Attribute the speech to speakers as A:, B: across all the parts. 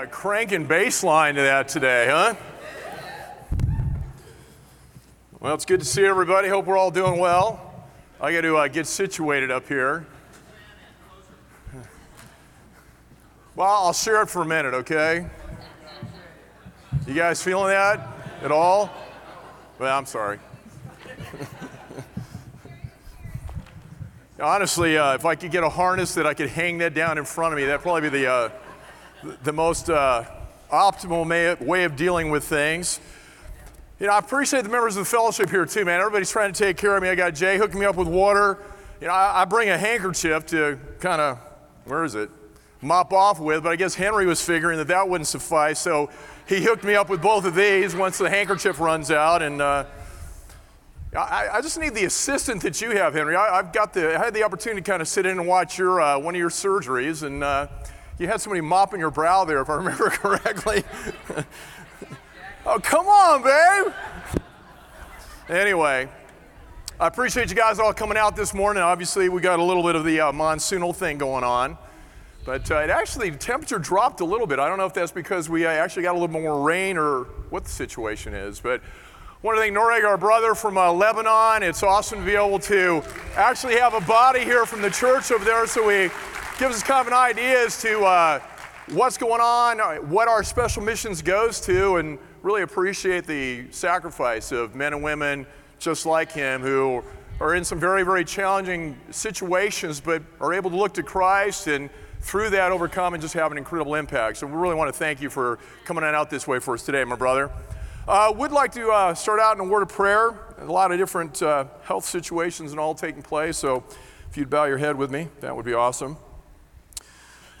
A: uh, cranking bass line to that today, huh? Well, it's good to see everybody. Hope we're all doing well. I got to uh, get situated up here. Well, I'll share it for a minute, okay? You guys feeling that at all? Well, I'm sorry. Honestly, uh, if I could get a harness that I could hang that down in front of me, that'd probably be the, uh, the most uh, optimal may, way of dealing with things. You know, I appreciate the members of the fellowship here too, man. Everybody's trying to take care of me. I got Jay hooking me up with water. You know, I, I bring a handkerchief to kind of, where is it? Mop off with, but I guess Henry was figuring that that wouldn't suffice, so he hooked me up with both of these once the handkerchief runs out, and uh, I, I, just need the assistant that you have, Henry. I, have got the, I had the opportunity to kind of sit in and watch your, uh, one of your surgeries, and uh, you had somebody mopping your brow there, if I remember correctly. oh, come on, babe. Anyway, I appreciate you guys all coming out this morning. Obviously, we got a little bit of the uh, monsoonal thing going on. But uh, it actually, the temperature dropped a little bit. I don't know if that's because we uh, actually got a little more rain or what the situation is. But I want to thank Noreg, our brother from uh, Lebanon. It's awesome to be able to actually have a body here from the church over there, so we gives us kind of an idea as to uh, what's going on, what our special missions goes to, and really appreciate the sacrifice of men and women just like him who are in some very, very challenging situations, but are able to look to Christ and through that overcome and just have an incredible impact. So we really want to thank you for coming on out this way for us today, my brother. Uh, would like to uh, start out in a word of prayer. A lot of different uh, health situations and all taking place. So if you'd bow your head with me, that would be awesome.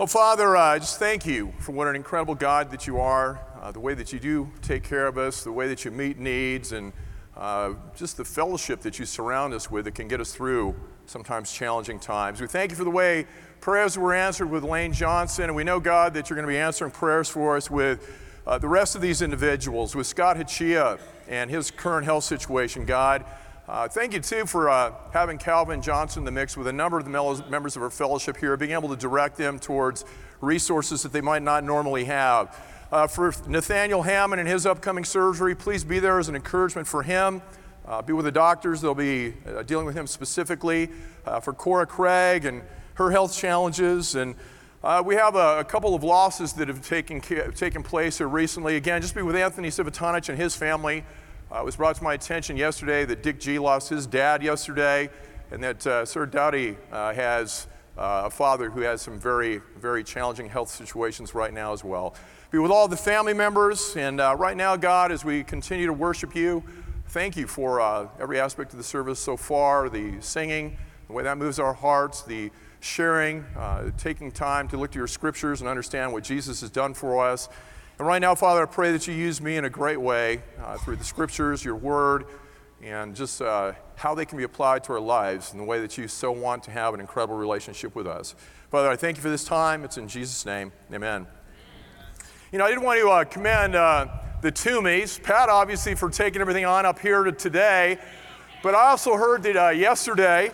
A: Oh, Father, uh, I just thank you for what an incredible God that you are, uh, the way that you do take care of us, the way that you meet needs, and uh, just the fellowship that you surround us with that can get us through sometimes challenging times. We thank you for the way prayers were answered with Lane Johnson, and we know, God, that you're going to be answering prayers for us with uh, the rest of these individuals, with Scott Hachia and his current health situation, God. Uh, thank you, too, for uh, having Calvin Johnson in the mix with a number of the members of our fellowship here, being able to direct them towards resources that they might not normally have. Uh, for Nathaniel Hammond and his upcoming surgery, please be there as an encouragement for him. Uh, be with the doctors, they'll be uh, dealing with him specifically. for Cora Craig and her health challenges, and uh, we have a, a, couple of losses that have taken, taken place here recently. Again, just be with Anthony Civitanich and his family. Uh, it was brought to my attention yesterday that Dick G lost his dad yesterday, and that uh, Sir Dowdy uh, has uh, a father who has some very, very challenging health situations right now as well. Be with all the family members, and uh, right now, God, as we continue to worship you, thank you for every aspect of the service so far the singing, the way that moves our hearts, the sharing, uh, taking time to look to your scriptures and understand what Jesus has done for us. And right now, Father, I pray that you use me in a great way uh, through the scriptures, your word, and just uh, how they can be applied to our lives in the way that you so want to have an incredible relationship with us. Father, I thank you for this time. It's in Jesus' name. Amen. You know, I didn't want to uh, commend uh, the Toomeys, Pat, obviously, for taking everything on up here to today. But I also heard that uh, yesterday,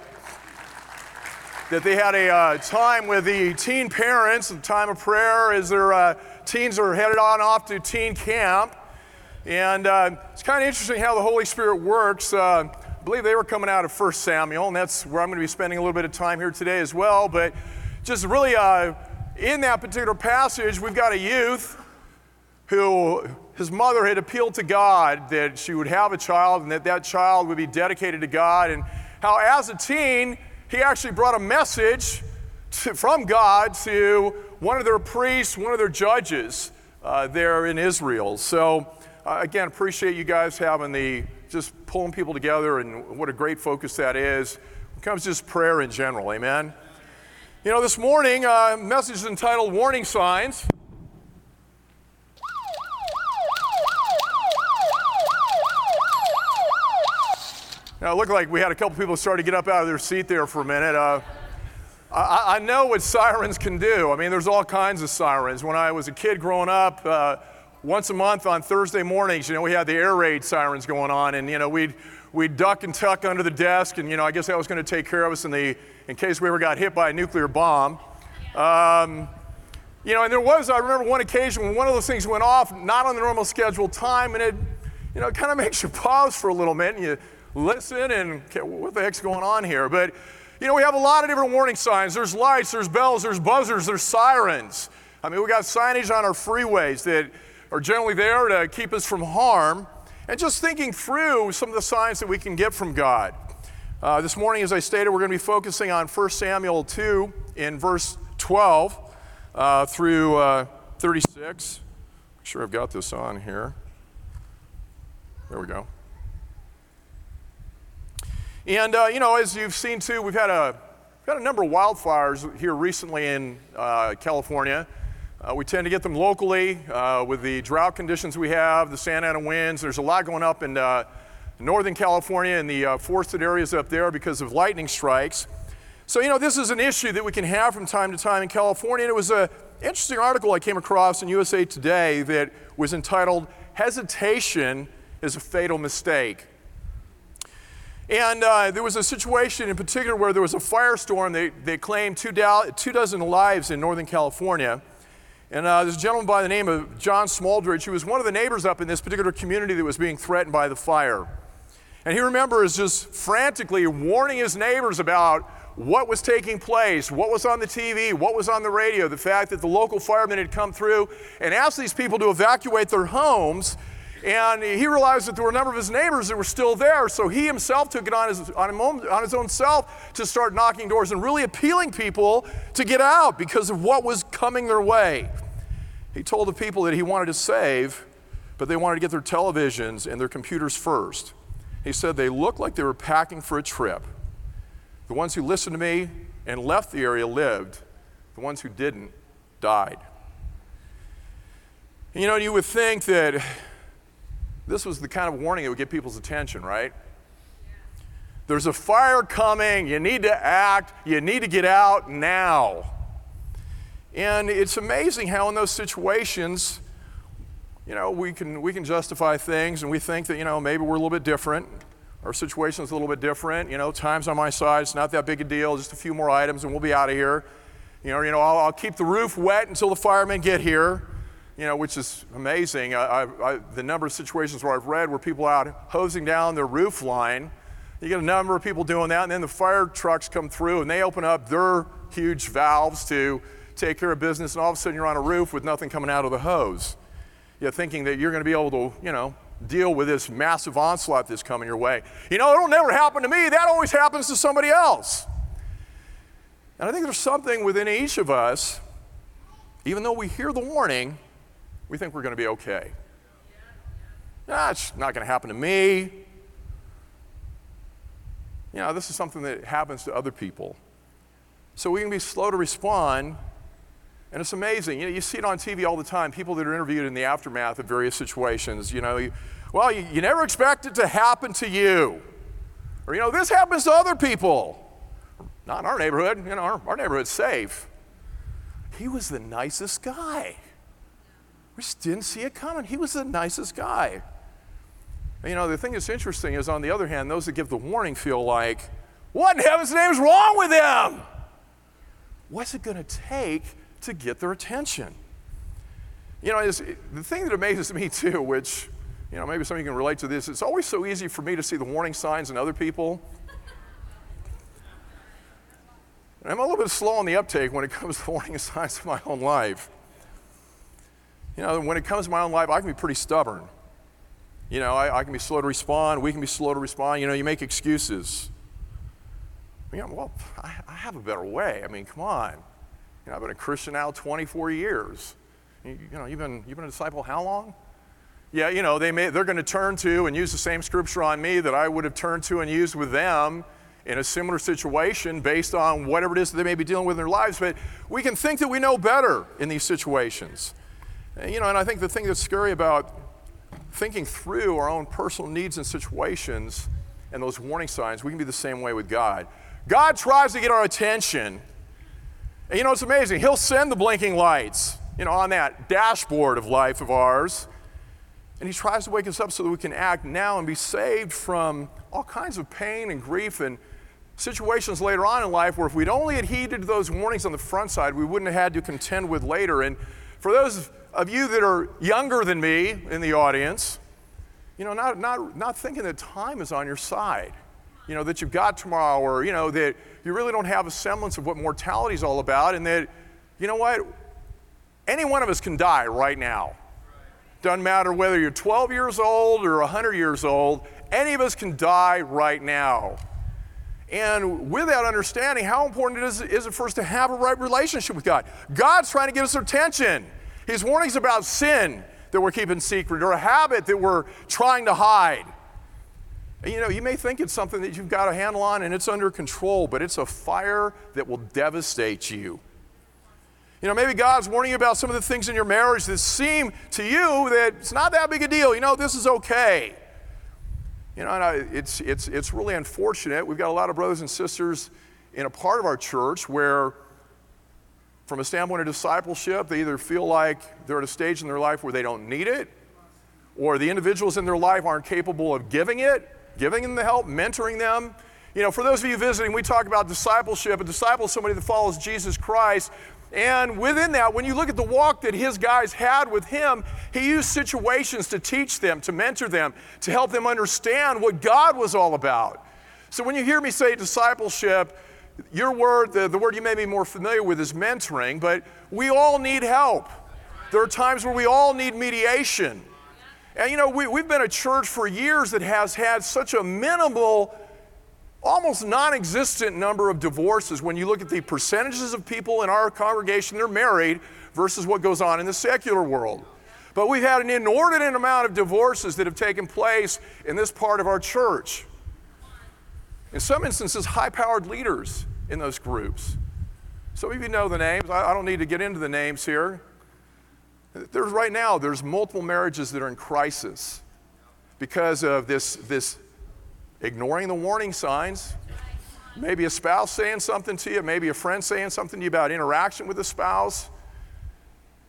A: that they had a uh, time with the teen parents, a time of prayer Is there uh, teens are headed on off to teen camp. And uh, it's kind of interesting how the Holy Spirit works. Uh, I believe they were coming out of 1 Samuel, and that's where I'm going to be spending a little bit of time here today as well. But just really uh, in that particular passage, we've got a youth who his mother had appealed to God that she would have a child and that that child would be dedicated to God, and how as a teen, he actually brought a message to, from God to one of their priests, one of their judges uh, there in Israel. So, uh, again, appreciate you guys having the just pulling people together and what a great focus that is. When it comes to just prayer in general, amen. You know, this morning, uh, message is entitled Warning Signs. Now, it looked like we had a couple people start to get up out of their seat there for a minute. Uh, I, I, know what sirens can do. I mean, there's all kinds of sirens. When I was a kid growing up, uh, once a month on Thursday mornings, you know, we had the air raid sirens going on, and, you know, we'd, we'd duck and tuck under the desk, and, you know, I guess that was going to take care of us in, the, in case we ever got hit by a nuclear bomb. Um, You know, and there was, I remember one occasion when one of those things went off, not on the normal scheduled time, and it, you know, kind of makes you pause for a little bit and you listen and, okay, what the heck's going on here? But, you know, we have a lot of different warning signs. There's lights, there's bells, there's buzzers, there's sirens. I mean, we got signage on our freeways that are generally there to keep us from harm. And just thinking through some of the signs that we can get from God. Uh, this morning, as I stated, we're going to be focusing on 1 Samuel 2 in verse 12 uh, through uh, 36. I'm sure I've got this on here. There we go. And, uh, you know, as you've seen too, we've had a, we've had a number of wildfires here recently in uh, California. Uh, we tend to get them locally uh, with the drought conditions we have, the Santa Ana winds. There's a lot going up in uh, Northern California and the uh, forested areas up there because of lightning strikes. So, you know, this is an issue that we can have from time to time in California. And it was an interesting article I came across in USA Today that was entitled Hesitation is a Fatal Mistake. And uh, there was a situation in particular where there was a firestorm. They, they claimed two, do- two dozen lives in Northern California. And uh, this gentleman by the name of John Smoldridge, who was one of the neighbors up in this particular community that was being threatened by the fire. And he remembers just frantically warning his neighbors about what was taking place, what was on the TV, what was on the radio, the fact that the local firemen had come through and asked these people to evacuate their homes. And he realized that there were a number of his neighbors that were still there, so he himself took it on his, on, moment, on his own self to start knocking doors and really appealing people to get out because of what was coming their way. He told the people that he wanted to save, but they wanted to get their televisions and their computers first. He said they looked like they were packing for a trip. The ones who listened to me and left the area lived, the ones who didn't died. You know, you would think that this was the kind of warning that would get people's attention, right? There's a fire coming, you need to act, you need to get out now. And it's amazing how, in those situations, you know, we can, we can justify things and we think that, you know, maybe we're a little bit different. Our situation is a little bit different. You know, time's on my side. It's not that big a deal. Just a few more items and we'll be out of here. You know, you know I'll, I'll keep the roof wet until the firemen get here, you know, which is amazing. I, I, the number of situations where I've read where people are out hosing down their roof line, you get a number of people doing that, and then the fire trucks come through and they open up their huge valves to take care of business, and all of a sudden you're on a roof with nothing coming out of the hose. You're thinking that you're going to be able to, you know, deal with this massive onslaught that's coming your way. You know, it'll never happen to me. That always happens to somebody else. And I think there's something within each of us, even though we hear the warning, we think we're going to be okay. That's not going to happen to me. You know, this is something that happens to other people. So we can be slow to respond and it's amazing. You know, you see it on TV all the time, people that are interviewed in the aftermath of various situations. You know, you, well, you, you never expect it to happen to you. Or, you know, this happens to other people. Not in our neighborhood. You know, our, our neighborhood's safe. He was the nicest guy. We just didn't see it coming. He was the nicest guy. And, you know, the thing that's interesting is, on the other hand, those that give the warning feel like, what in heaven's name is wrong with them? What's it going to take to get their attention. You know, the thing that amazes me too, which, you know, maybe some of you can relate to this, it's always so easy for me to see the warning signs in other people. And I'm a little bit slow on the uptake when it comes to warning signs in my own life. You know, when it comes to my own life, I can be pretty stubborn. You know, I, I can be slow to respond. We can be slow to respond. You know, you make excuses. You know, well, I, I have a better way. I mean, come on. You know, I've been a Christian now 24 years. You, you, know, you've been, you've been a disciple how long? Yeah, you know, they may, they're going to turn to and use the same scripture on me that I would have turned to and used with them in a similar situation based on whatever it is that they may be dealing with in their lives. But we can think that we know better in these situations. You know, and I think the thing that's scary about thinking through our own personal needs and situations and those warning signs, we can be the same way with God. God tries to get our attention and you know, it's amazing. He'll send the blinking lights, you know, on that dashboard of life of ours. And he tries to wake us up so that we can act now and be saved from all kinds of pain and grief and situations later on in life where if we'd only had heeded those warnings on the front side, we wouldn't have had to contend with later. And for those of you that are younger than me in the audience, you know, not, not, not thinking that time is on your side, you know, that you've got tomorrow, or, you know, that you really don't have a semblance of what mortality is all about, and that, you know what, any one of us can die right now. Doesn't matter whether you're 12 years old or 100 years old, any of us can die right now. And with that understanding, how important it is, is it for us to have a right relationship with God? God's trying to get us attention. His warnings about sin that we're keeping secret or a habit that we're trying to hide. And you know, you may think it's something that you've got a handle on and it's under control, but it's a fire that will devastate you. You know, maybe God's warning you about some of the things in your marriage that seem to you that it's not that big a deal. You know, this is okay. You know, I, it's, it's, it's really unfortunate. We've got a lot of brothers and sisters in a part of our church where, from a standpoint of discipleship, they either feel like they're at a stage in their life where they don't need it, or the individuals in their life aren't capable of giving it, giving them the help, mentoring them. You know, for those of you visiting, we talk about discipleship. A disciple is somebody that follows Jesus Christ and within that, when you look at the walk that his guys had with him, he used situations to teach them, to mentor them, to help them understand what God was all about. So when you hear me say discipleship, your word, the, the word you may be more familiar with is mentoring, but we all need help. There are times where we all need mediation. And you know, we, we've been a church for years that has had such a minimal almost non existent number of divorces when you look at the percentages of people in our congregation that are married versus what goes on in the secular world. But we've had an inordinate amount of divorces that have taken place in this part of our church. In some instances, high powered leaders in those groups. Some of you know the names. I don't need to get into the names here. There's right now, there's multiple marriages that are in crisis because of this, this ignoring the warning signs. Maybe a spouse saying something to you, maybe a friend saying something to you about interaction with a spouse.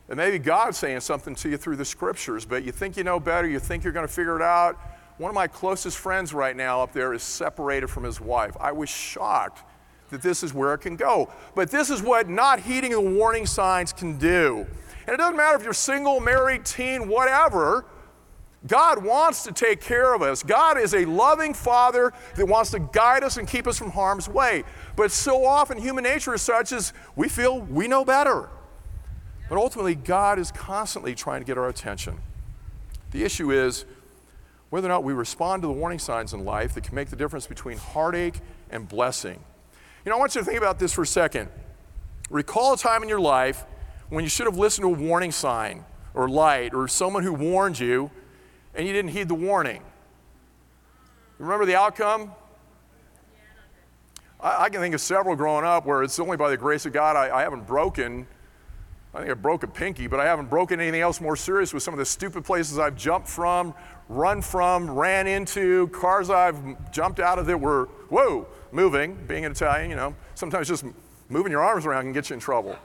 A: And maybe God saying something to you through the scriptures, but you think you know better, you think you're going to figure it out. One of my closest friends right now up there is separated from his wife. I was shocked that this is where it can go. But this is what not heeding the warning signs can do. And it doesn't matter if you're single, married, teen, whatever. God wants to take care of us. God is a loving Father that wants to guide us and keep us from harm's way. But so often, human nature is such as we feel we know better. But ultimately, God is constantly trying to get our attention. The issue is whether or not we respond to the warning signs in life that can make the difference between heartache and blessing. You know, I want you to think about this for a second. Recall a time in your life when you should have listened to a warning sign or light or someone who warned you and you didn't heed the warning. Remember the outcome? I, I, can think of several growing up where it's only by the grace of God I, I haven't broken. I think I broke a pinky, but I haven't broken anything else more serious with some of the stupid places I've jumped from, run from, ran into, cars I've jumped out of that were, whoa, moving. Being an Italian, you know, sometimes just moving your arms around can get you in trouble.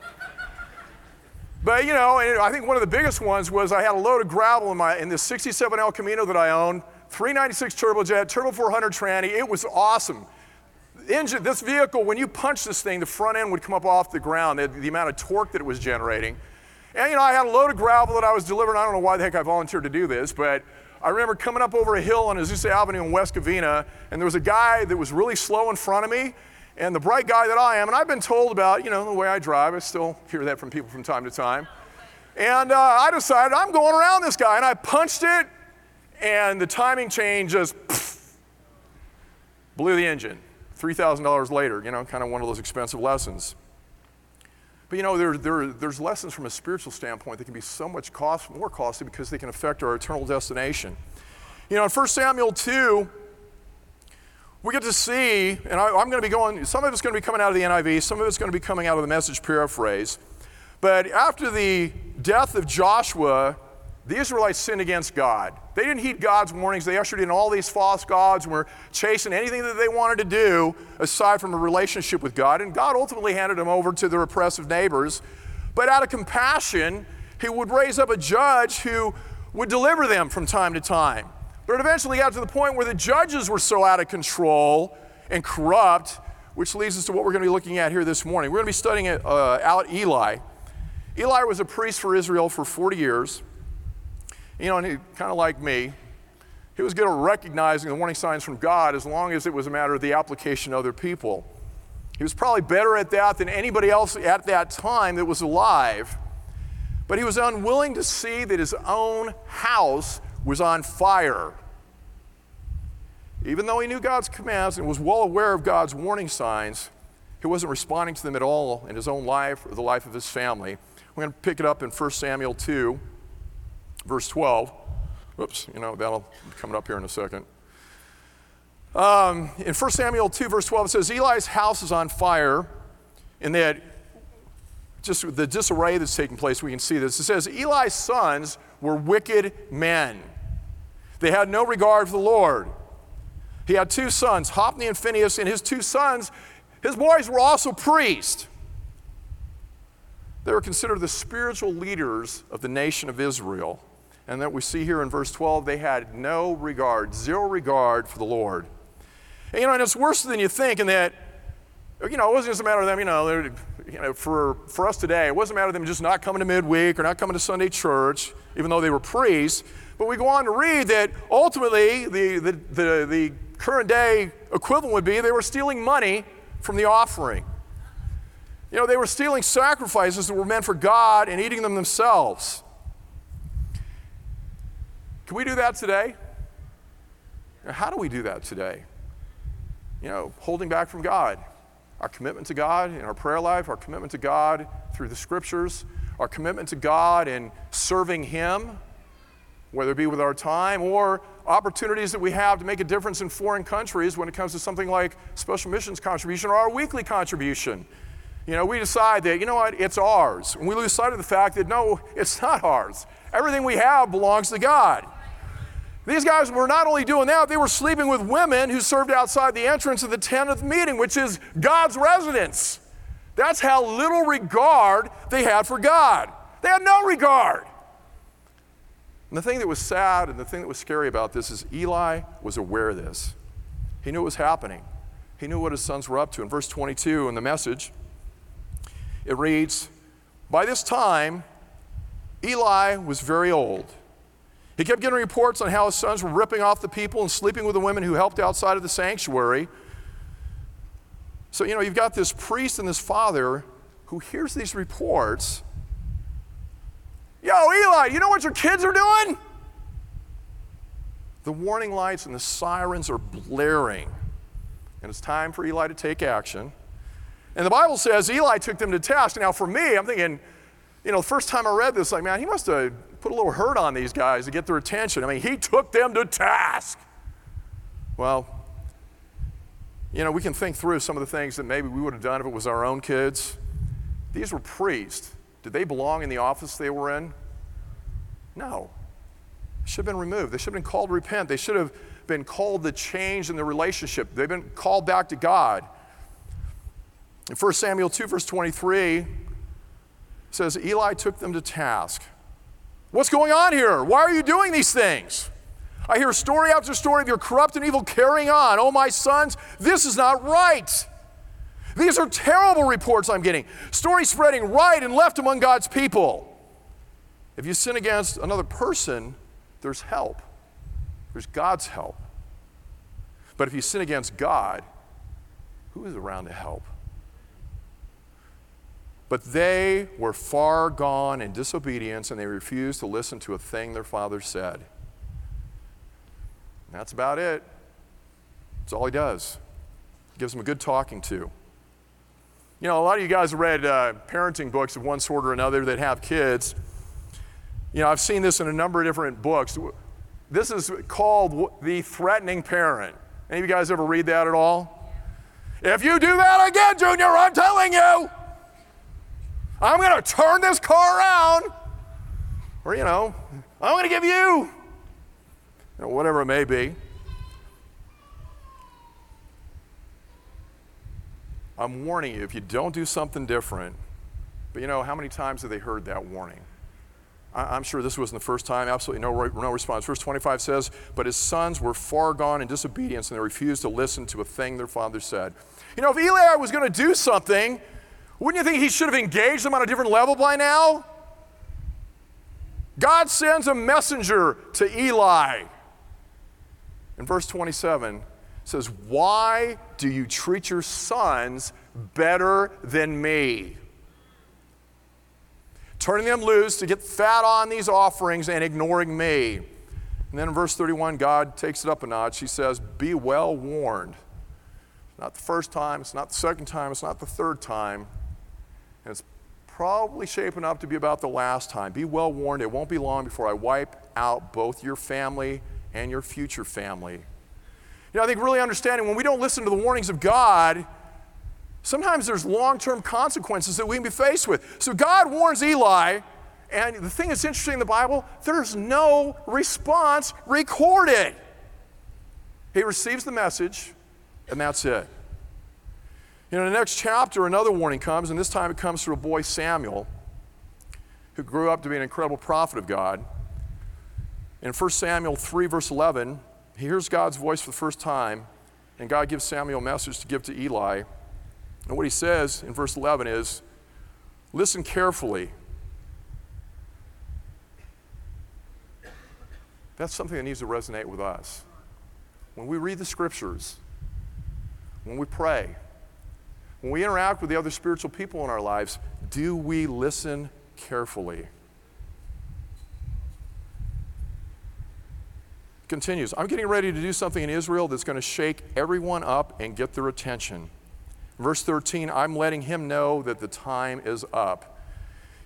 A: But you know, and I think one of the biggest ones was I had a load of gravel in my in this 67 El Camino that I owned, 396 turbojet, turbo 400 tranny. It was awesome. Engine, this vehicle, when you punch this thing, the front end would come up off the ground. The, the amount of torque that it was generating. And you know, I had a load of gravel that I was delivering. I don't know why the heck I volunteered to do this, but I remember coming up over a hill on Azusa Avenue in West Covina, and there was a guy that was really slow in front of me, and the bright guy that I am, and I've been told about, you know, the way I drive, I still hear that from people from time to time. And uh, I decided I'm going around this guy, and I punched it, and the timing chain just pff, blew the engine. $3,000 later, you know, kind of one of those expensive lessons. But you know, there, there, there's lessons from a spiritual standpoint that can be so much cost, more costly because they can affect our eternal destination. You know, in 1 Samuel 2, we get to see, and I, am going to be going, some of it's going to be coming out of the NIV, some of it's going to be coming out of the message paraphrase. But after the death of Joshua, the Israelites sinned against God. They didn't heed God's warnings. They ushered in all these false gods and were chasing anything that they wanted to do aside from a relationship with God. And God ultimately handed them over to their oppressive neighbors. But out of compassion, He would raise up a judge who would deliver them from time to time. But it eventually got to the point where the judges were so out of control and corrupt which leads us to what we're going to be looking at here this morning. We're going to be studying uh, out Eli. Eli was a priest for Israel for 40 years. You know, and he kind of like me, he was good at recognizing the warning signs from God as long as it was a matter of the application to other people. He was probably better at that than anybody else at that time that was alive. But he was unwilling to see that his own house was on fire. Even though he knew God's commands and was well aware of God's warning signs, he wasn't responding to them at all in his own life or the life of his family. We're going to pick it up in 1 Samuel 2, verse 12. Whoops, you know, that'll be coming up here in a second. Um, in 1 Samuel 2, verse 12, it says, Eli's house is on fire, and that just the disarray that's taking place, we can see this. It says, Eli's sons were wicked men. They had no regard for the Lord. He had two sons, Hophni and Phinehas, and his two sons, his boys were also priests. They were considered the spiritual leaders of the nation of Israel. And that we see here in verse 12, they had no regard, zero regard for the Lord. And, you know, and it's worse than you think in that, you know, it wasn't just a matter of them, you know, you know for, for us today, it wasn't a matter of them just not coming to midweek or not coming to Sunday church, even though they were priests. But we go on to read that ultimately the, the, the, the current day equivalent would be they were stealing money from the offering. You know, they were stealing sacrifices that were meant for God and eating them themselves. Can we do that today? How do we do that today? You know, holding back from God. Our commitment to God in our prayer life, our commitment to God through the scriptures, our commitment to God in serving Him, whether it be with our time or opportunities that we have to make a difference in foreign countries when it comes to something like special missions contribution or our weekly contribution. You know, we decide that, you know what, it's ours. And we lose sight of the fact that no, it's not ours. Everything we have belongs to God. These guys were not only doing that, they were sleeping with women who served outside the entrance of the tent of the meeting, which is God's residence. That's how little regard they had for God. They had no regard. And the thing that was sad and the thing that was scary about this is Eli was aware of this. He knew it was happening. He knew what his sons were up to. In verse 22 in the message, it reads By this time, Eli was very old. He kept getting reports on how his sons were ripping off the people and sleeping with the women who helped outside of the sanctuary. So, you know, you've got this priest and this father who hears these reports. Yo, Eli, you know what your kids are doing? The warning lights and the sirens are blaring. And it's time for Eli to take action. And the Bible says Eli took them to task. Now, for me, I'm thinking, you know, the first time I read this, like, man, he must have put a little hurt on these guys to get their attention. I mean, he took them to task. Well, you know, we can think through some of the things that maybe we would have done if it was our own kids. These were priests. Did they belong in the office they were in? No. They should have been removed. They should have been called to repent. They should have been called to change in the relationship. They've been called back to God. In 1 Samuel 2, verse 23, says, Eli took them to task. What's going on here? Why are you doing these things? I hear story after story of your corrupt and evil carrying on. Oh, my sons, this is not right. These are terrible reports I'm getting. Stories spreading right and left among God's people. If you sin against another person, there's help. There's God's help. But if you sin against God, who is around to help? But they were far gone in disobedience and they refused to listen to a thing their father said. And that's about it. That's all he does. He gives them a good talking to. You know, a lot of you guys read uh, parenting books of one sort or another that have kids. You know, I've seen this in a number of different books. This is called The Threatening Parent. Any of you guys ever read that at all? If you do that again, Junior, I'm telling you. I'm going to turn this car around. Or, you know, I'm going to give you, you know, whatever it may be. I'm warning you if you don't do something different, but you know, how many times have they heard that warning? I'm sure this wasn't the first time, absolutely no, no response. Verse 25 says, But his sons were far gone in disobedience, and they refused to listen to a thing their father said. You know, if Eli was going to do something, wouldn't you think he should have engaged them on a different level by now? God sends a messenger to Eli. In verse 27, says, Why do you treat your sons better than me? turning them loose to get fat on these offerings and ignoring me. And then in verse 31, God takes it up a notch. He says, Be well warned. Not the first time, it's not the second time, it's not the third time. And it's probably shaping up to be about the last time. Be well warned, it won't be long before I wipe out both your family and your future family. You know, I think really understanding when we don't listen to the warnings of God, Sometimes there's long term consequences that we can be faced with. So God warns Eli, and the thing that's interesting in the Bible, there's no response recorded. He receives the message, and that's it. You know, in the next chapter, another warning comes, and this time it comes through a boy, Samuel, who grew up to be an incredible prophet of God. In 1 Samuel 3, verse 11, he hears God's voice for the first time, and God gives Samuel a message to give to Eli. And what he says in verse 11 is listen carefully. That's something that needs to resonate with us. When we read the scriptures, when we pray, when we interact with the other spiritual people in our lives, do we listen carefully? Continues, I'm getting ready to do something in Israel that's going to shake everyone up and get their attention. Verse 13, I'm letting him know that the time is up.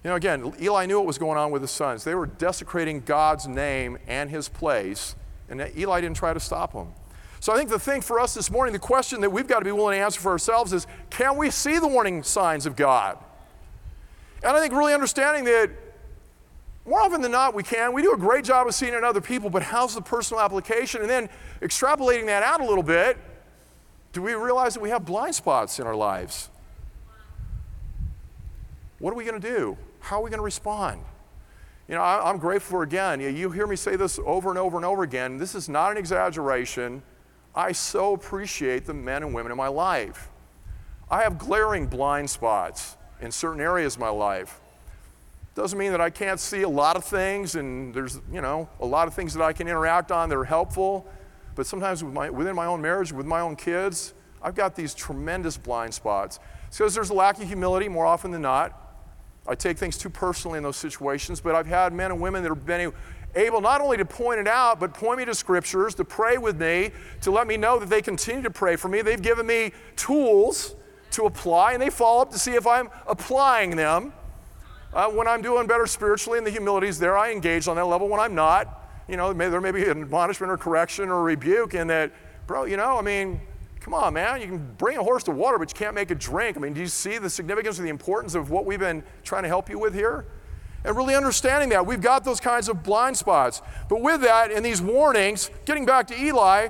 A: You know, again, Eli knew what was going on with his sons. They were desecrating God's name and his place, and Eli didn't try to stop them. So I think the thing for us this morning, the question that we've got to be willing to answer for ourselves is can we see the warning signs of God? And I think really understanding that more often than not, we can. We do a great job of seeing it in other people, but how's the personal application? And then extrapolating that out a little bit do we realize that we have blind spots in our lives? What are we going to do? How are we going to respond? You know, I, am grateful for, again, you hear me say this over and over and over again. This is not an exaggeration. I so appreciate the men and women in my life. I have glaring blind spots in certain areas of my life. Doesn't mean that I can't see a lot of things and there's, you know, a lot of things that I can interact on that are helpful but sometimes with my, within my own marriage, with my own kids, I've got these tremendous blind spots. because there's a lack of humility more often than not. I take things too personally in those situations, but I've had men and women that have been able not only to point it out, but point me to scriptures, to pray with me, to let me know that they continue to pray for me. They've given me tools to apply, and they follow up to see if I'm applying them. Uh, when I'm doing better spiritually and the humility's there, I engage on that level. When I'm not, you know, there may be an admonishment or correction or rebuke in that, bro, you know, I mean, come on, man, you can bring a horse to water, but you can't make it drink. I mean, do you see the significance or the importance of what we've been trying to help you with here? And really understanding that, we've got those kinds of blind spots. But with that, and these warnings, getting back to Eli,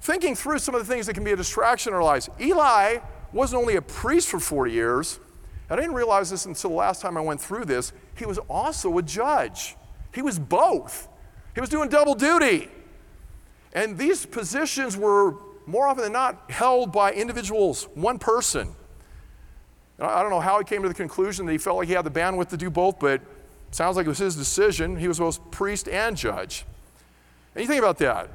A: thinking through some of the things that can be a distraction in our lives. Eli wasn't only a priest for 40 years, I didn't realize this until the last time I went through this, he was also a judge. He was both. He was doing double duty. And these positions were more often than not held by individuals, one person. I don't know how he came to the conclusion that he felt like he had the bandwidth to do both, but sounds like it was his decision. He was both priest and judge. And you think about that.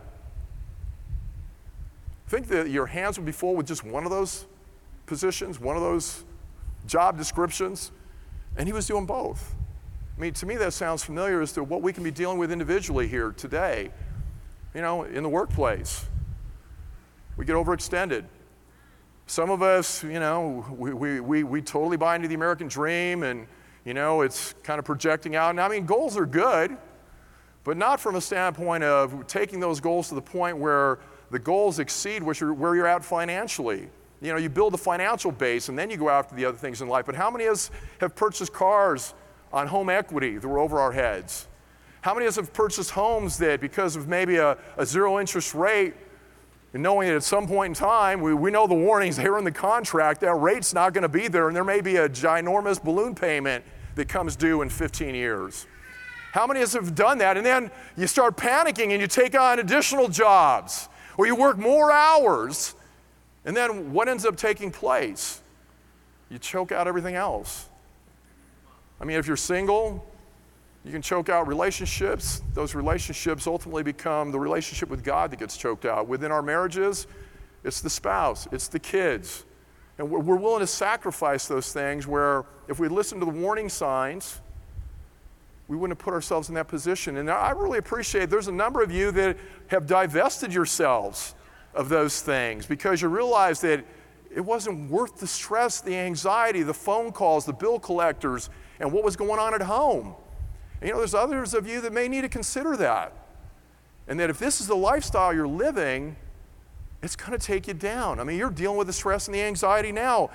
A: Think that your hands would be full with just one of those positions, one of those job descriptions, and he was doing both. I mean, to me, that sounds familiar as to what we can be dealing with individually here today. You know, in the workplace, we get overextended. Some of us, you know, we, we, we, we totally buy into the American dream and, you know, it's kind of projecting out. And I mean, goals are good, but not from a standpoint of taking those goals to the point where the goals exceed you're, where you're at financially. You know, you build a financial base and then you go after the other things in life. But how many of us have purchased cars on home equity that were over our heads? How many of us have purchased homes that, because of maybe a, a zero interest rate, and knowing that at some point in time, we, we know the warnings here in the contract, that rate's not going to be there, and there may be a ginormous balloon payment that comes due in 15 years. How many of us have done that? And then you start panicking and you take on additional jobs or you work more hours. And then what ends up taking place? You choke out everything else. I mean, if you're single, you can choke out relationships. Those relationships ultimately become the relationship with God that gets choked out. Within our marriages, it's the spouse, it's the kids. And we're willing to sacrifice those things where if we listened to the warning signs, we wouldn't have put ourselves in that position. And I really appreciate there's a number of you that have divested yourselves of those things because you realize that it wasn't worth the stress, the anxiety, the phone calls, the bill collectors, and what was going on at home. And you know, there's others of you that may need to consider that. And that if this is the lifestyle you're living, it's going to take you down. I mean, you're dealing with the stress and the anxiety now.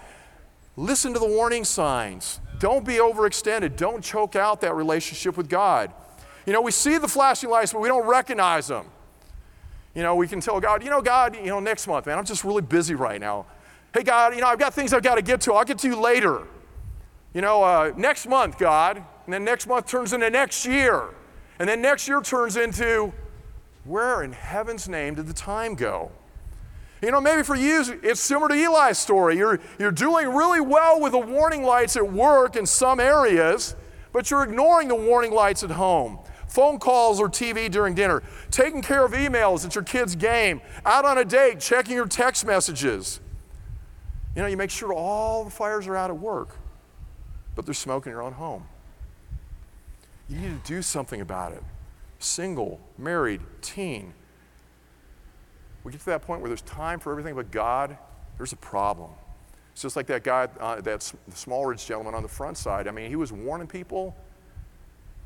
A: Listen to the warning signs. Don't be overextended. Don't choke out that relationship with God. You know, we see the flashing lights, but we don't recognize them. You know, we can tell God, you know, God, you know, next month, man, I'm just really busy right now. Hey, God, you know, I've got things I've got to get to. I'll get to you later. You know, uh, next month, God. And then next month turns into next year. And then next year turns into where in heaven's name did the time go? You know, maybe for you, it's similar to Eli's story. You're, you're doing really well with the warning lights at work in some areas, but you're ignoring the warning lights at home. Phone calls or TV during dinner, taking care of emails at your kid's game, out on a date, checking your text messages. You know, you make sure all the fires are out at work, but there's smoke in your own home. You need to do something about it. Single, married, teen, we get to that point where there's time for everything but God, there's a problem. It's just like that guy, uh, that Smallridge gentleman on the front side. I mean, he was warning people.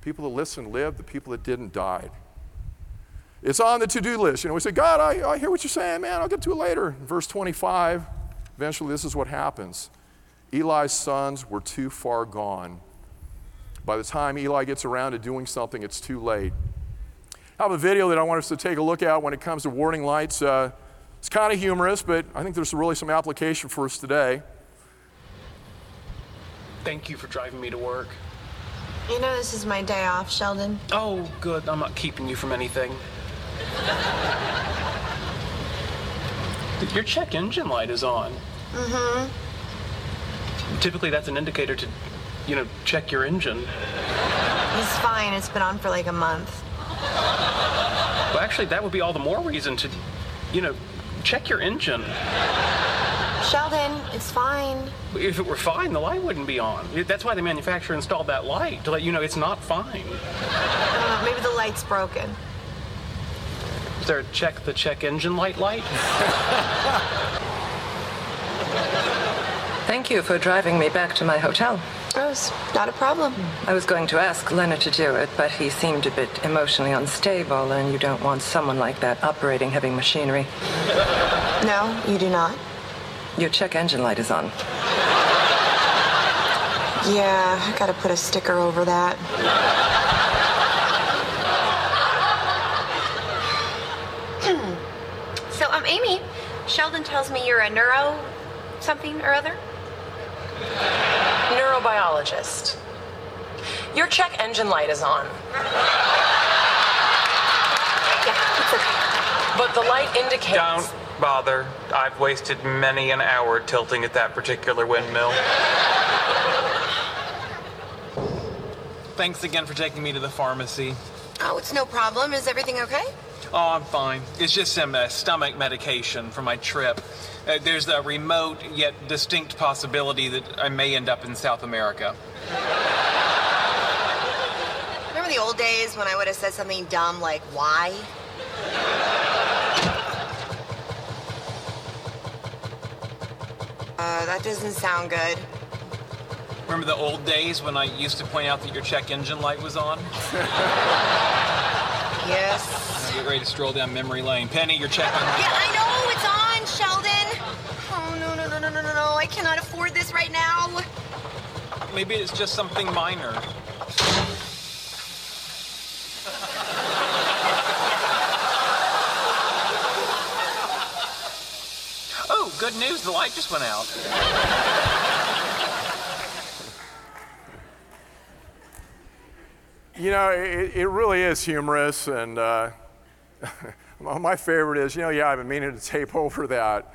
A: People that listened lived, the people that didn't died. It's on the to do list. You know, we say, God, I, I hear what you're saying, man, I'll get to it later. verse 25, eventually, this is what happens Eli's sons were too far gone. By the time Eli gets around to doing something, it's too late. I have a video that I want us to take a look at when it comes to warning lights. Uh, it's kind of humorous, but I think there's really some application for us today.
B: Thank you for driving me to work.
C: You know, this is my day off, Sheldon.
B: Oh, good. I'm not keeping you from anything. Your check engine light is on.
C: Mm hmm.
B: Typically, that's an indicator to, you know, check your engine.
C: It's fine. It's been on for like a month.
B: Well, actually, that would be all the more reason to, you know, check your engine.
C: Sheldon, it's fine.
B: If it were fine, the light wouldn't be on. That's why the manufacturer installed that light, to let you know it's not fine.
C: Uh, maybe the light's broken.
B: Is there a check the check engine light light?
D: Thank you for driving me back to my hotel.
C: Not a problem.
D: I was going to ask Leonard to do it, but he seemed a bit emotionally unstable, and you don't want someone like that operating heavy machinery.
C: No, you do not.
D: Your check engine light is on.
C: Yeah, I gotta put a sticker over that.
E: so, I'm um, Amy. Sheldon tells me you're a neuro something or other
F: neurobiologist. Your check engine light is on.
E: Yeah, okay.
F: But the light indicates.
G: Don't bother. I've wasted many an hour tilting at that particular windmill.
B: Thanks again for taking me to the pharmacy.
C: Oh, it's no problem. Is everything okay?
B: Oh, I'm fine. It's just some uh, stomach medication for my trip. Uh, there's a remote yet distinct possibility that I may end up in South America.
C: Remember the old days when I would have said something dumb like, why? Uh, that doesn't sound good.
B: Remember the old days when I used to point out that your check engine light was on?
C: yes.
B: I get ready to stroll down memory lane. Penny, your check engine.
C: Yeah, I know it's on, Sheldon. Oh no no no no no no no! I cannot afford this right now.
B: Maybe it's just something minor. oh, good news! The light just went out.
A: You know, it, it really is humorous, and uh, my favorite is, you know, yeah, I've been meaning to tape over that.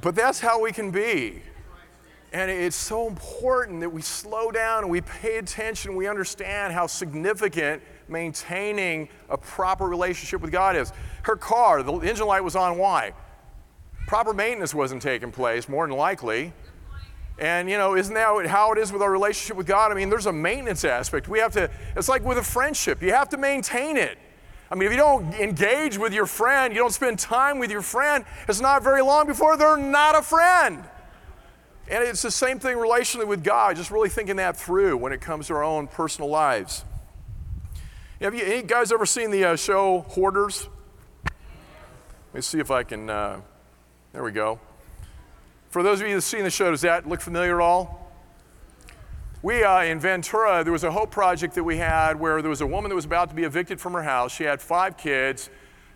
A: But that's how we can be. And it's so important that we slow down and we pay attention, we understand how significant maintaining a proper relationship with God is. Her car, the engine light was on, why? Proper maintenance wasn't taking place, more than likely. And you know, isn't that how it is with our relationship with God? I mean, there's a maintenance aspect. We have to, it's like with a friendship, you have to maintain it. I mean, if you don't engage with your friend, you don't spend time with your friend, it's not very long before they're not a friend. And it's the same thing relationally with God, just really thinking that through when it comes to our own personal lives. Have you any guys ever seen the uh, show Hoarders? Let me see if I can. Uh, there we go. For those of you that have seen the show, does that look familiar at all? We, uh, in Ventura, there was a hope project that we had where there was a woman that was about to be evicted from her house. She had five kids.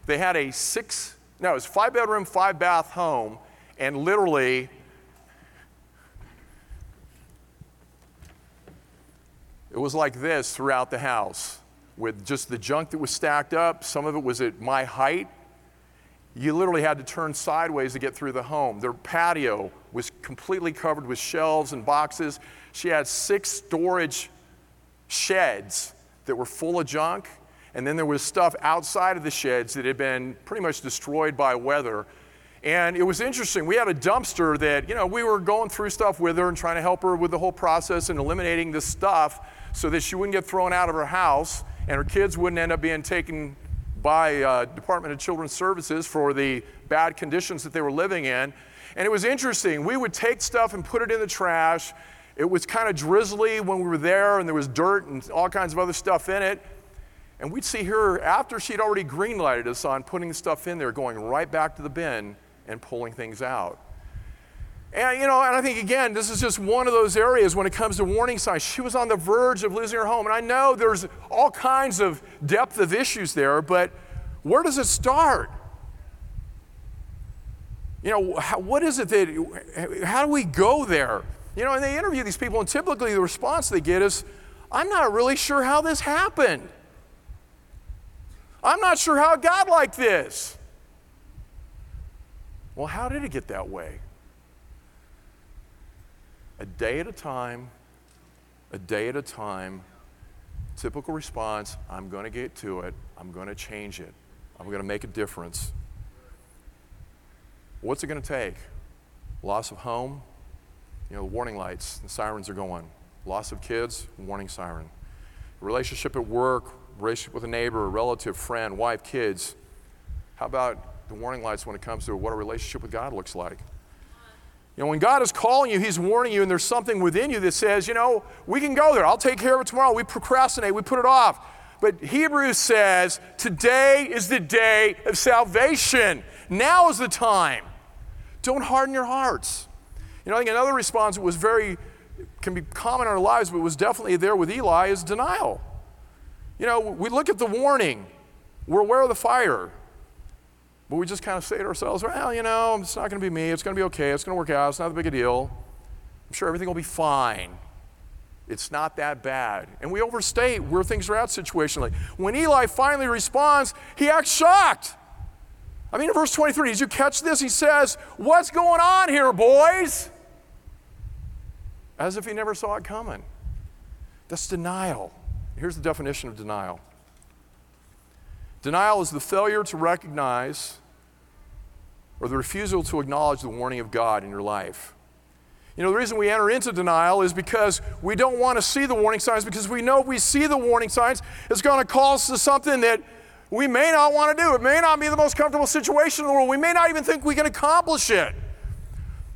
A: They had a six, no, it was five bedroom, five bath home, and literally, it was like this throughout the house with just the junk that was stacked up. Some of it was at my height. You literally had to turn sideways to get through the home. Their patio was completely covered with shelves and boxes. She had six storage sheds that were full of junk. And then there was stuff outside of the sheds that had been pretty much destroyed by weather. And it was interesting. We had a dumpster that, you know, we were going through stuff with her and trying to help her with the whole process and eliminating this stuff so that she wouldn't get thrown out of her house and her kids wouldn't end up being taken by uh, Department of Children's Services for the bad conditions that they were living in. And it was interesting. We would take stuff and put it in the trash. It was kind of drizzly when we were there, and there was dirt and all kinds of other stuff in it. And we'd see her, after she'd already greenlighted us on putting stuff in there, going right back to the bin and pulling things out. And, you know, and I think, again, this is just one of those areas when it comes to warning signs. She was on the verge of losing her home. And I know there's all kinds of depth of issues there, but where does it start? You know, how, what is it that, how do we go there? You know, and they interview these people, and typically the response they get is, I'm not really sure how this happened. I'm not sure how it got like this. Well, how did it get that way? a day at a time, a day at a time. Typical response I'm going to get to it, I'm going to change it, I'm going to make a difference. What's it going to take? Loss of home, you know, the warning lights, the sirens are going. Loss of kids, warning siren. Relationship at work, relationship with a neighbor, a relative, friend, wife, kids. How about the warning lights when it comes to what a relationship with God looks like? You know, when God is calling you, He's warning you, and there's something within you that says, you know, we can go there. I'll take care of it tomorrow. We procrastinate, we put it off. But Hebrews says, today is the day of salvation. Now is the time. Don't harden your hearts. You know, I think another response that was very, can be common in our lives, but was definitely there with Eli is denial. You know, we look at the warning, we're aware of the fire. But we just kind of say to ourselves, well, you know, it's not going to be me. It's going to be okay. It's going to work out. It's not that big a deal. I'm sure everything will be fine. It's not that bad. And we overstate where things are at situationally. When Eli finally responds, he acts shocked. I mean, in verse 23, did you catch this? He says, What's going on here, boys? As if he never saw it coming. That's denial. Here's the definition of denial denial is the failure to recognize or the refusal to acknowledge the warning of God in your life. You know, the reason we enter into denial is because we don't want to see the warning signs because we know if we see the warning signs, it's going to cause us to something that we may not want to do. It may not be the most comfortable situation in the world. We may not even think we can accomplish it.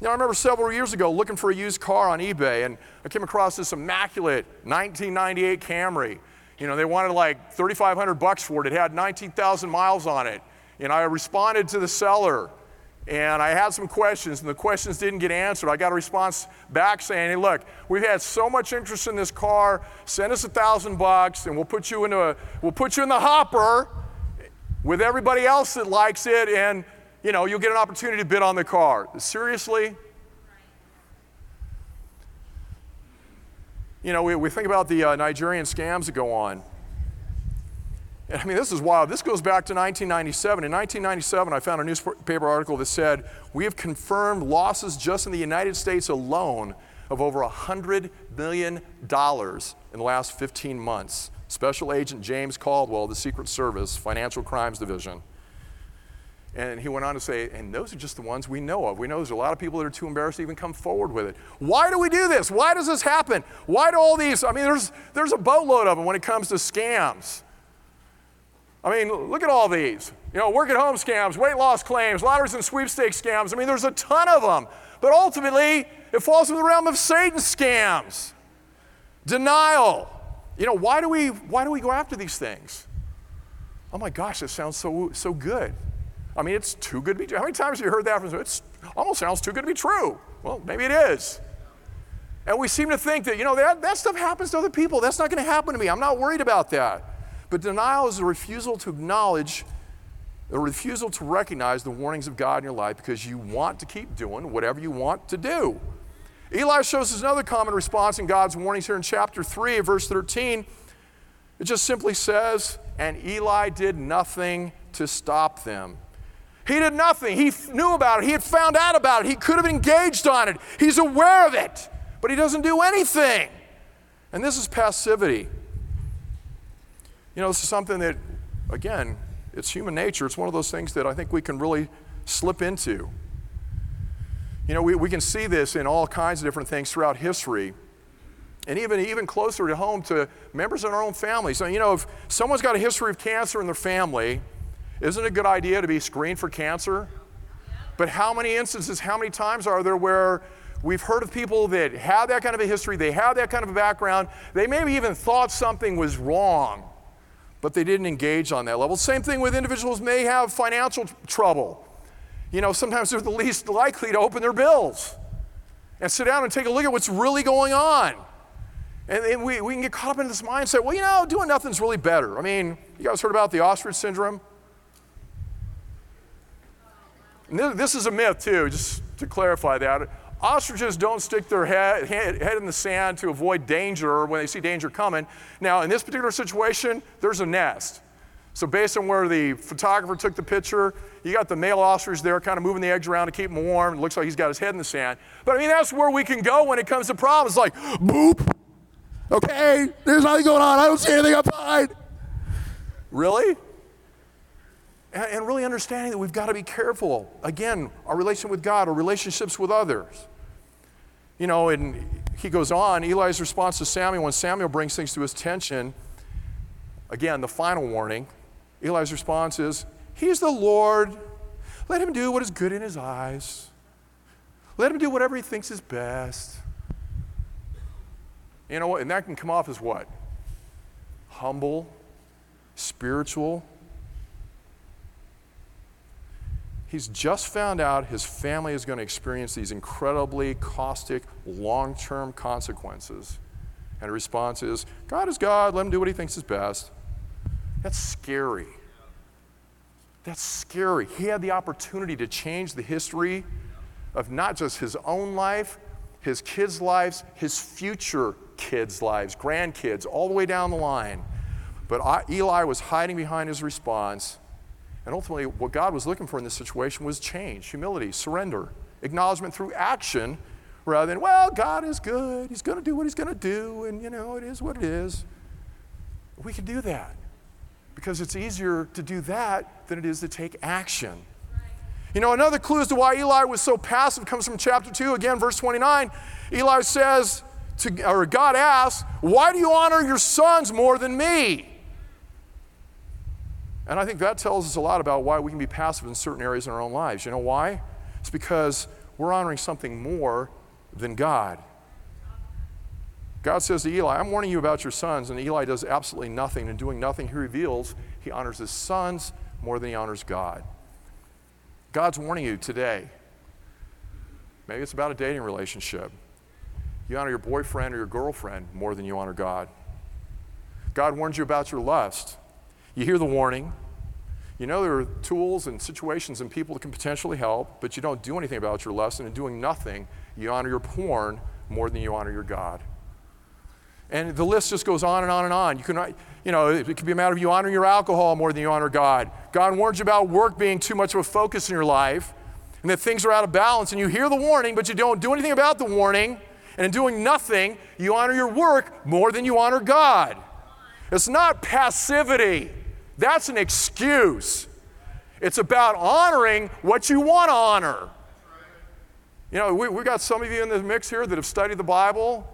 A: Now, I remember several years ago looking for a used car on eBay, and I came across this immaculate 1998 Camry. You know, they wanted like 3,500 bucks for it. It had 19,000 miles on it. And I responded to the seller and I had some questions, and the questions didn't get answered. I got a response back saying, "Hey, look, we've had so much interest in this car. Send us a thousand bucks, and we'll put you into a, we'll put you in the hopper with everybody else that likes it, and you know you'll get an opportunity to bid on the car." Seriously? You know, we, we think about the uh, Nigerian scams that go on. And I mean, this is wild. This goes back to 1997. In 1997, I found a newspaper article that said, We have confirmed losses just in the United States alone of over $100 million in the last 15 months. Special Agent James Caldwell, the Secret Service, Financial Crimes Division. And he went on to say, and those are just the ones we know of. We know there's a lot of people that are too embarrassed to even come forward with it. Why do we do this? Why does this happen? Why do all these? I mean, there's, there's a boatload of them when it comes to scams. I mean, look at all these. You know, work at home scams, weight loss claims, lotteries and sweepstakes scams. I mean, there's a ton of them. But ultimately, it falls in the realm of Satan scams. Denial. You know, why do we why do we go after these things? Oh my gosh, that sounds so so good. I mean, it's too good to be true. How many times have you heard that from It almost sounds too good to be true. Well, maybe it is. And we seem to think that, you know, that, that stuff happens to other people. That's not going to happen to me. I'm not worried about that. But denial is a refusal to acknowledge, a refusal to recognize the warnings of God in your life because you want to keep doing whatever you want to do. Eli shows us another common response in God's warnings here in chapter 3, verse 13. It just simply says, And Eli did nothing to stop them. He did nothing. He knew about it. He had found out about it. He could have engaged on it. He's aware of it, but he doesn't do anything. And this is passivity. You know, this is something that, again, it's human nature. It's one of those things that I think we can really slip into. You know, we, we can see this in all kinds of different things throughout history. And even, even closer to home to members in our own family. So, you know, if someone's got a history of cancer in their family, isn't it a good idea to be screened for cancer? But how many instances, how many times are there where we've heard of people that have that kind of a history, they have that kind of a background, they maybe even thought something was wrong, but they didn't engage on that level. Same thing with individuals may have financial trouble. You know, sometimes they're the least likely to open their bills and sit down and take a look at what's really going on. And, and we, we can get caught up in this mindset, well, you know, doing nothing's really better. I mean, you guys heard about the ostrich syndrome? this is a myth, too, just to clarify that. Ostriches don't stick their head, head, head, in the sand to avoid danger when they see danger coming. Now, in this particular situation, there's a nest. So, based on where the photographer took the picture, you got the male ostrich there kind of moving the eggs around to keep them warm. It looks like he's got his head in the sand. But I mean, that's where we can go when it comes to problems like, boop, okay, there's nothing going on. I don't see anything, I'm fine. Really? and, and really understanding that we've got to be careful. Again, our relation with God, our relationships with others. You know, and he goes on, Eli's response to Samuel, when Samuel brings things to his attention, again, the final warning, Eli's response is, He's the Lord. Let him do what is good in his eyes. Let him do whatever he thinks is best. You know what? And that can come off as what? Humble, spiritual, He's just found out his family is going to experience these incredibly caustic, long term consequences. And the response is God is God, let him do what he thinks is best. That's scary. That's scary. He had the opportunity to change the history of not just his own life, his kids' lives, his future kids' lives, grandkids, all the way down the line. But Eli was hiding behind his response and ultimately, what God was looking for in this situation was change, humility, surrender, acknowledgement through action rather than, well, God is good. He's going to do what He's going to do, and you know, it is what it is. We can do that because it's easier to do that than it is to take action. You know, another clue as to why Eli was so passive comes from chapter 2, again, verse 29. Eli says, to, or God asks, Why do you honor your sons more than me? And I think that tells us a lot about why we can be passive in certain areas in our own lives. You know why? It's because we're honoring something more than God. God says to Eli, I'm warning you about your sons. And Eli does absolutely nothing. And doing nothing, he reveals he honors his sons more than he honors God. God's warning you today. Maybe it's about a dating relationship. You honor your boyfriend or your girlfriend more than you honor God. God warns you about your lust. You hear the warning. You know there are tools and situations and people that can potentially help, but you don't do anything about your lust. And doing nothing, you honor your porn more than you honor your God. And the list just goes on and on and on. You can, you know, it could be a matter of you honoring your alcohol more than you honor God. God warns you about work being too much of a focus in your life and that things are out of balance. And you hear the warning, but you don't do anything about the warning. And in doing nothing, you honor your work more than you honor God. It's not passivity, that's an excuse. It's about honoring what you want to honor. You know, we, have got some of you in the mix here that have studied the Bible.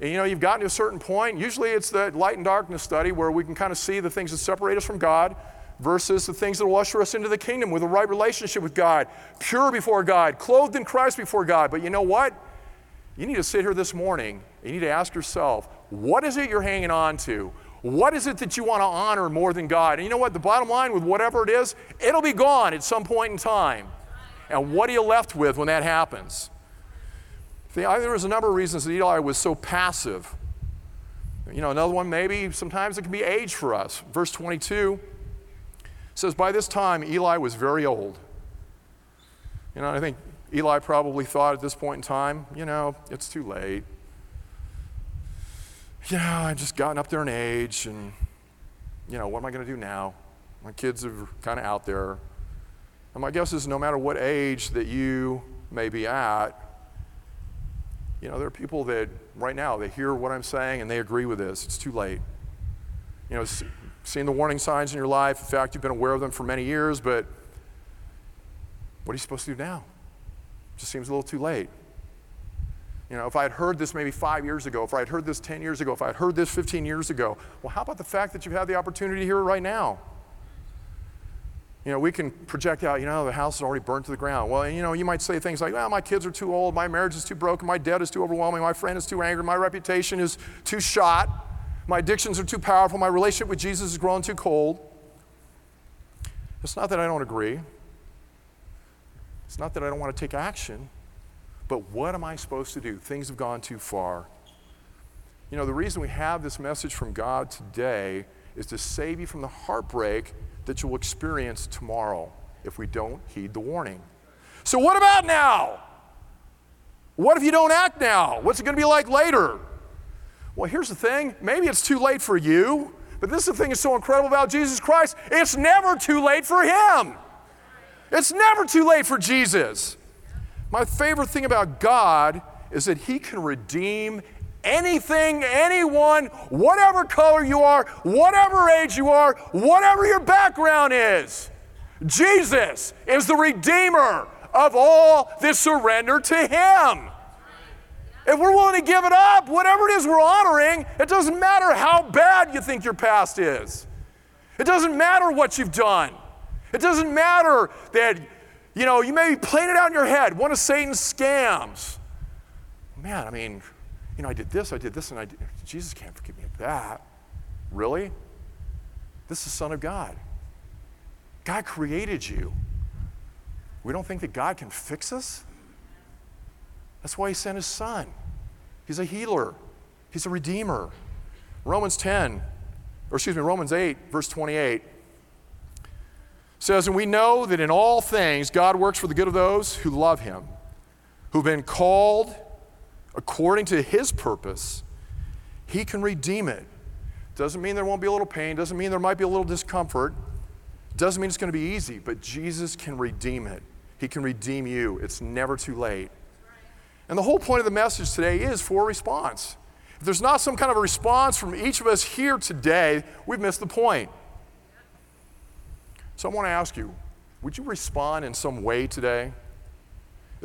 A: And you know, you've gotten to a certain point. Usually it's the light and darkness study where we can kind of see the things that separate us from God versus the things that will usher us into the kingdom with a right relationship with God, pure before God, clothed in Christ before God. But you know what? You need to sit here this morning you need to ask yourself, what is it you're hanging on to? What is it that you want to honor more than God? And you know what? The bottom line with whatever it is, it'll be gone at some point in time. And what are you left with when that happens? There was a number of reasons that Eli was so passive. You know, another one maybe sometimes it can be age for us. Verse 22 says, By this time Eli was very old. You know, I think Eli probably thought at this point in time, you know, it's too late. You know, I've just gotten up there in age, and, you know, what am I going to do now? My kids are kind of out there. And my guess is no matter what age that you may be at, you know, there are people that right now they hear what I'm saying and they agree with this. It's too late. You know, seeing the warning signs in your life, in fact, you've been aware of them for many years, but what are you supposed to do now? It just seems a little too late. You know, if I had heard this maybe five years ago, if I had heard this 10 years ago, if I had heard this 15 years ago, well, how about the fact that you've had the opportunity to hear it right now? You know, we can project out, you know, the house is already burned to the ground. Well, you know, you might say things like, well, my kids are too old, my marriage is too broken, my debt is too overwhelming, my friend is too angry, my reputation is too shot, my addictions are too powerful, my relationship with Jesus has grown too cold. It's not that I don't agree. It's not that I don't want to take action, but what am I supposed to do? Things have gone too far. You know, the reason we have this message from God today is to save you from the heartbreak that you'll experience tomorrow if we don't heed the warning. So, what about now? What if you don't act now? What's it going to be like later? Well, here's the thing maybe it's too late for you, but this is the thing that's so incredible about Jesus Christ it's never too late for Him. It's never too late for Jesus. My favorite thing about God is that He can redeem anything, anyone, whatever color you are, whatever age you are, whatever your background is. Jesus is the Redeemer of all that surrender to Him. If we're willing to give it up, whatever it is we're honoring, it doesn't matter how bad you think your past is. It doesn't matter what you've done. It doesn't matter that, you know, you may be playing it out in your head, one of Satan's scams. Man, I mean, you know, I did this, I did this, and I did. Jesus can't forgive me of that. Really? This is the Son of God. God created you. We don't think that God can fix us? That's why He sent His Son. He's a healer, He's a redeemer. Romans 10, or excuse me, Romans 8, verse 28 says, And we know that in all things God works for the good of those who love Him, who've been called according to his purpose, he can redeem it. Doesn't mean there won't be a little pain, doesn't mean there might be a little discomfort, doesn't mean it's going to be easy, but Jesus can redeem it. He can redeem you. It's never too late. And the whole point of the message today is for a response. If there's not some kind of a response from each of us here today, we've missed the point. So I want to ask you would you respond in some way today?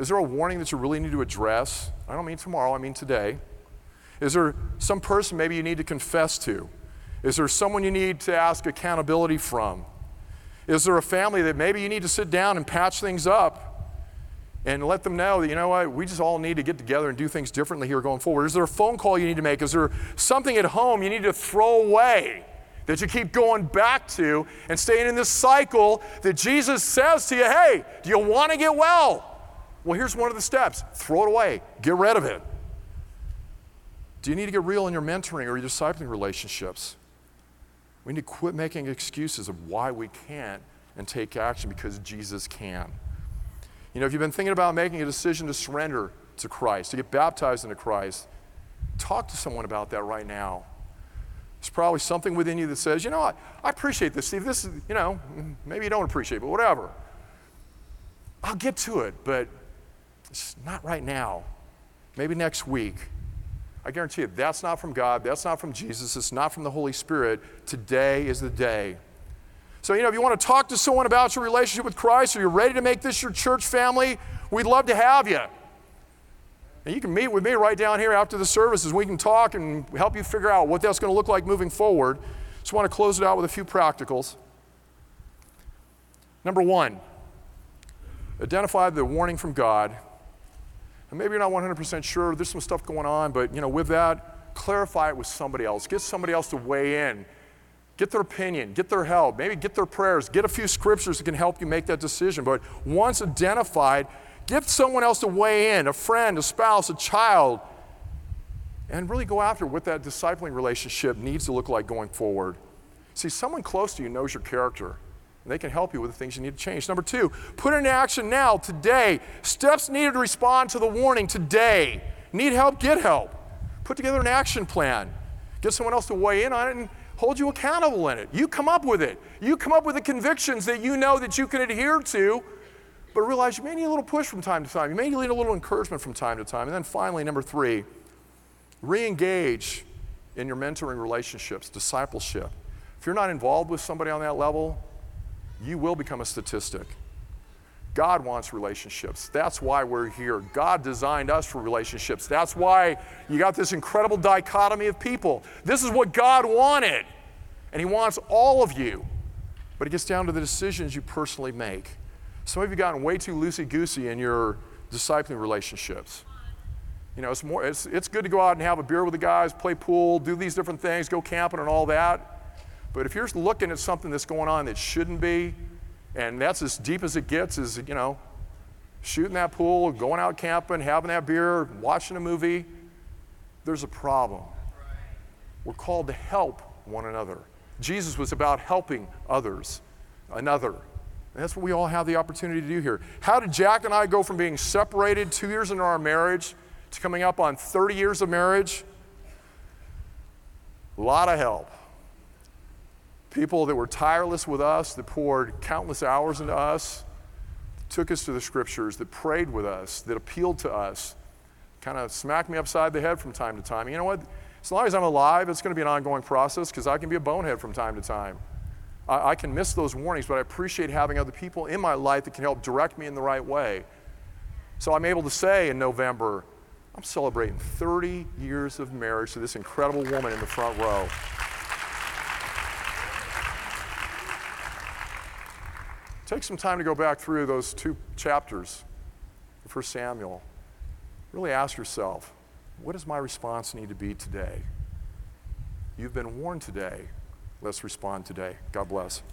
A: Is there a warning that you really need to address? I don't mean tomorrow, I mean today. Is there some person maybe you need to confess to? Is there someone you need to ask accountability from? Is there a family that maybe you need to sit down and patch things up and let them know that, you know what, we just all need to get together and do things differently here going forward? Is there a phone call you need to make? Is there something at home you need to throw away that you keep going back to and staying in this cycle that Jesus says to you, hey, do you want to get well? Well, here's one of the steps throw it away, get rid of it. Do you need to get real in your mentoring or your discipling relationships? We need to quit making excuses of why we can't and take action because Jesus can. You know, if you've been thinking about making a decision to surrender to Christ, to get baptized into Christ, talk to someone about that right now. There's probably something within you that says, you know what, I appreciate this, Steve. This is, you know, maybe you don't appreciate it, but whatever. I'll get to it, but it's not right now. Maybe next week. I guarantee you, that's not from God. That's not from Jesus. It's not from the Holy Spirit. Today is the day. So, you know, if you want to talk to someone about your relationship with Christ or you're ready to make this your church family, we'd love to have you. And you can meet with me right down here after the services. We can talk and help you figure out what that's going to look like moving forward. Just want to close it out with a few practicals. Number one, identify the warning from God. And maybe you're not 100% sure, there's some stuff going on, but you know, with that, clarify it with somebody else. Get somebody else to weigh in. Get their opinion, get their help, maybe get their prayers, get a few scriptures that can help you make that decision. But once identified, get someone else to weigh in a friend, a spouse, a child and really go after what that discipling relationship needs to look like going forward. See, someone close to you knows your character. They can help you with the things you need to change. Number two, put into action now, today. Steps needed to respond to the warning today. Need help? Get help. Put together an action plan. Get someone else to weigh in on it and hold you accountable in it. You come up with it. You come up with the convictions that you know that you can adhere to, but realize you may need a little push from time to time. You may need a little encouragement from time to time. And then finally, number three, re engage in your mentoring relationships, discipleship. If you're not involved with somebody on that level, you will become a statistic. God wants relationships. That's why we're here. God designed us for relationships. That's why you got this incredible dichotomy of people. This is what God wanted, and He wants all of you. But it gets down to the decisions you personally make. Some of you gotten way too loosey goosey in your discipling relationships. You know, it's, more, it's, it's good to go out and have a beer with the guys, play pool, do these different things, go camping and all that. But if you're looking at something that's going on that shouldn't be, and that's as deep as it gets, is, you know, shooting that pool, going out camping, having that beer, watching a movie, there's a problem. We're called to help one another. Jesus was about helping others, another. And that's what we all have the opportunity to do here. How did Jack and I go from being separated two years into our marriage to coming up on 30 years of marriage? A lot of help people that were tireless with us, that poured countless hours into us, took us to the scriptures, that prayed with us, that appealed to us, kind of smacked me upside the head from time to time. You know what? As long as I'm alive, it's going to be an ongoing process because I can be a bonehead from time to time. I, I can miss those warnings, but I appreciate having other people in my life that can help direct me in the right way. So I'm able to say in November, I'm celebrating 30 years of marriage to this incredible woman in the front row. Take some time to go back through those two chapters, 1 Samuel. Really ask yourself, what does my response need to be today? You've been warned today. Let's respond today. God bless.